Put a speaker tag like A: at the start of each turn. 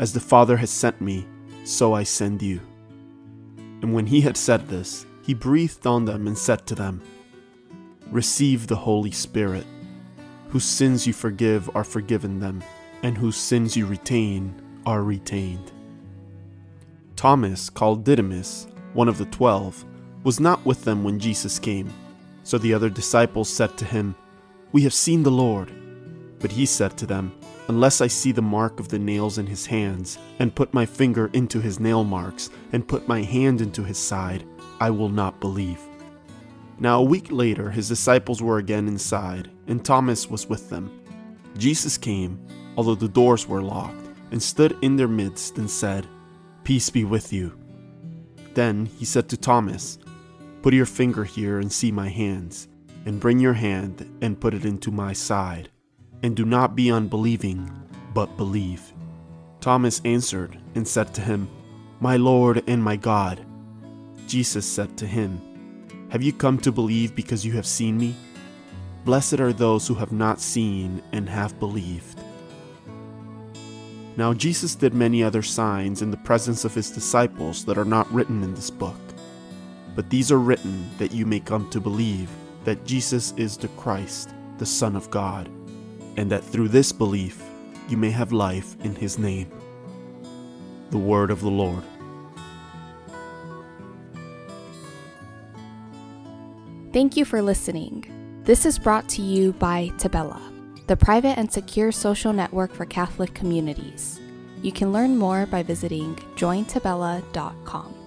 A: As the Father has sent me, so I send you. And when he had said this, he breathed on them and said to them, Receive the Holy Spirit. Whose sins you forgive are forgiven them, and whose sins you retain are retained. Thomas, called Didymus, one of the twelve, was not with them when Jesus came. So the other disciples said to him, We have seen the Lord. But he said to them, unless I see the mark of the nails in his hands, and put my finger into his nail marks, and put my hand into his side, I will not believe. Now, a week later, his disciples were again inside, and Thomas was with them. Jesus came, although the doors were locked, and stood in their midst and said, Peace be with you. Then he said to Thomas, Put your finger here and see my hands, and bring your hand and put it into my side and do not be unbelieving, but believe. Thomas answered and said to him, My Lord and my God. Jesus said to him, Have you come to believe because you have seen me? Blessed are those who have not seen and have believed. Now Jesus did many other signs in the presence of his disciples that are not written in this book. But these are written that you may come to believe that Jesus is the Christ, the Son of God and that through this belief you may have life in His name. The Word of the Lord.
B: Thank you for listening. This is brought to you by Tabella, the private and secure social network for Catholic communities. You can learn more by visiting jointabella.com.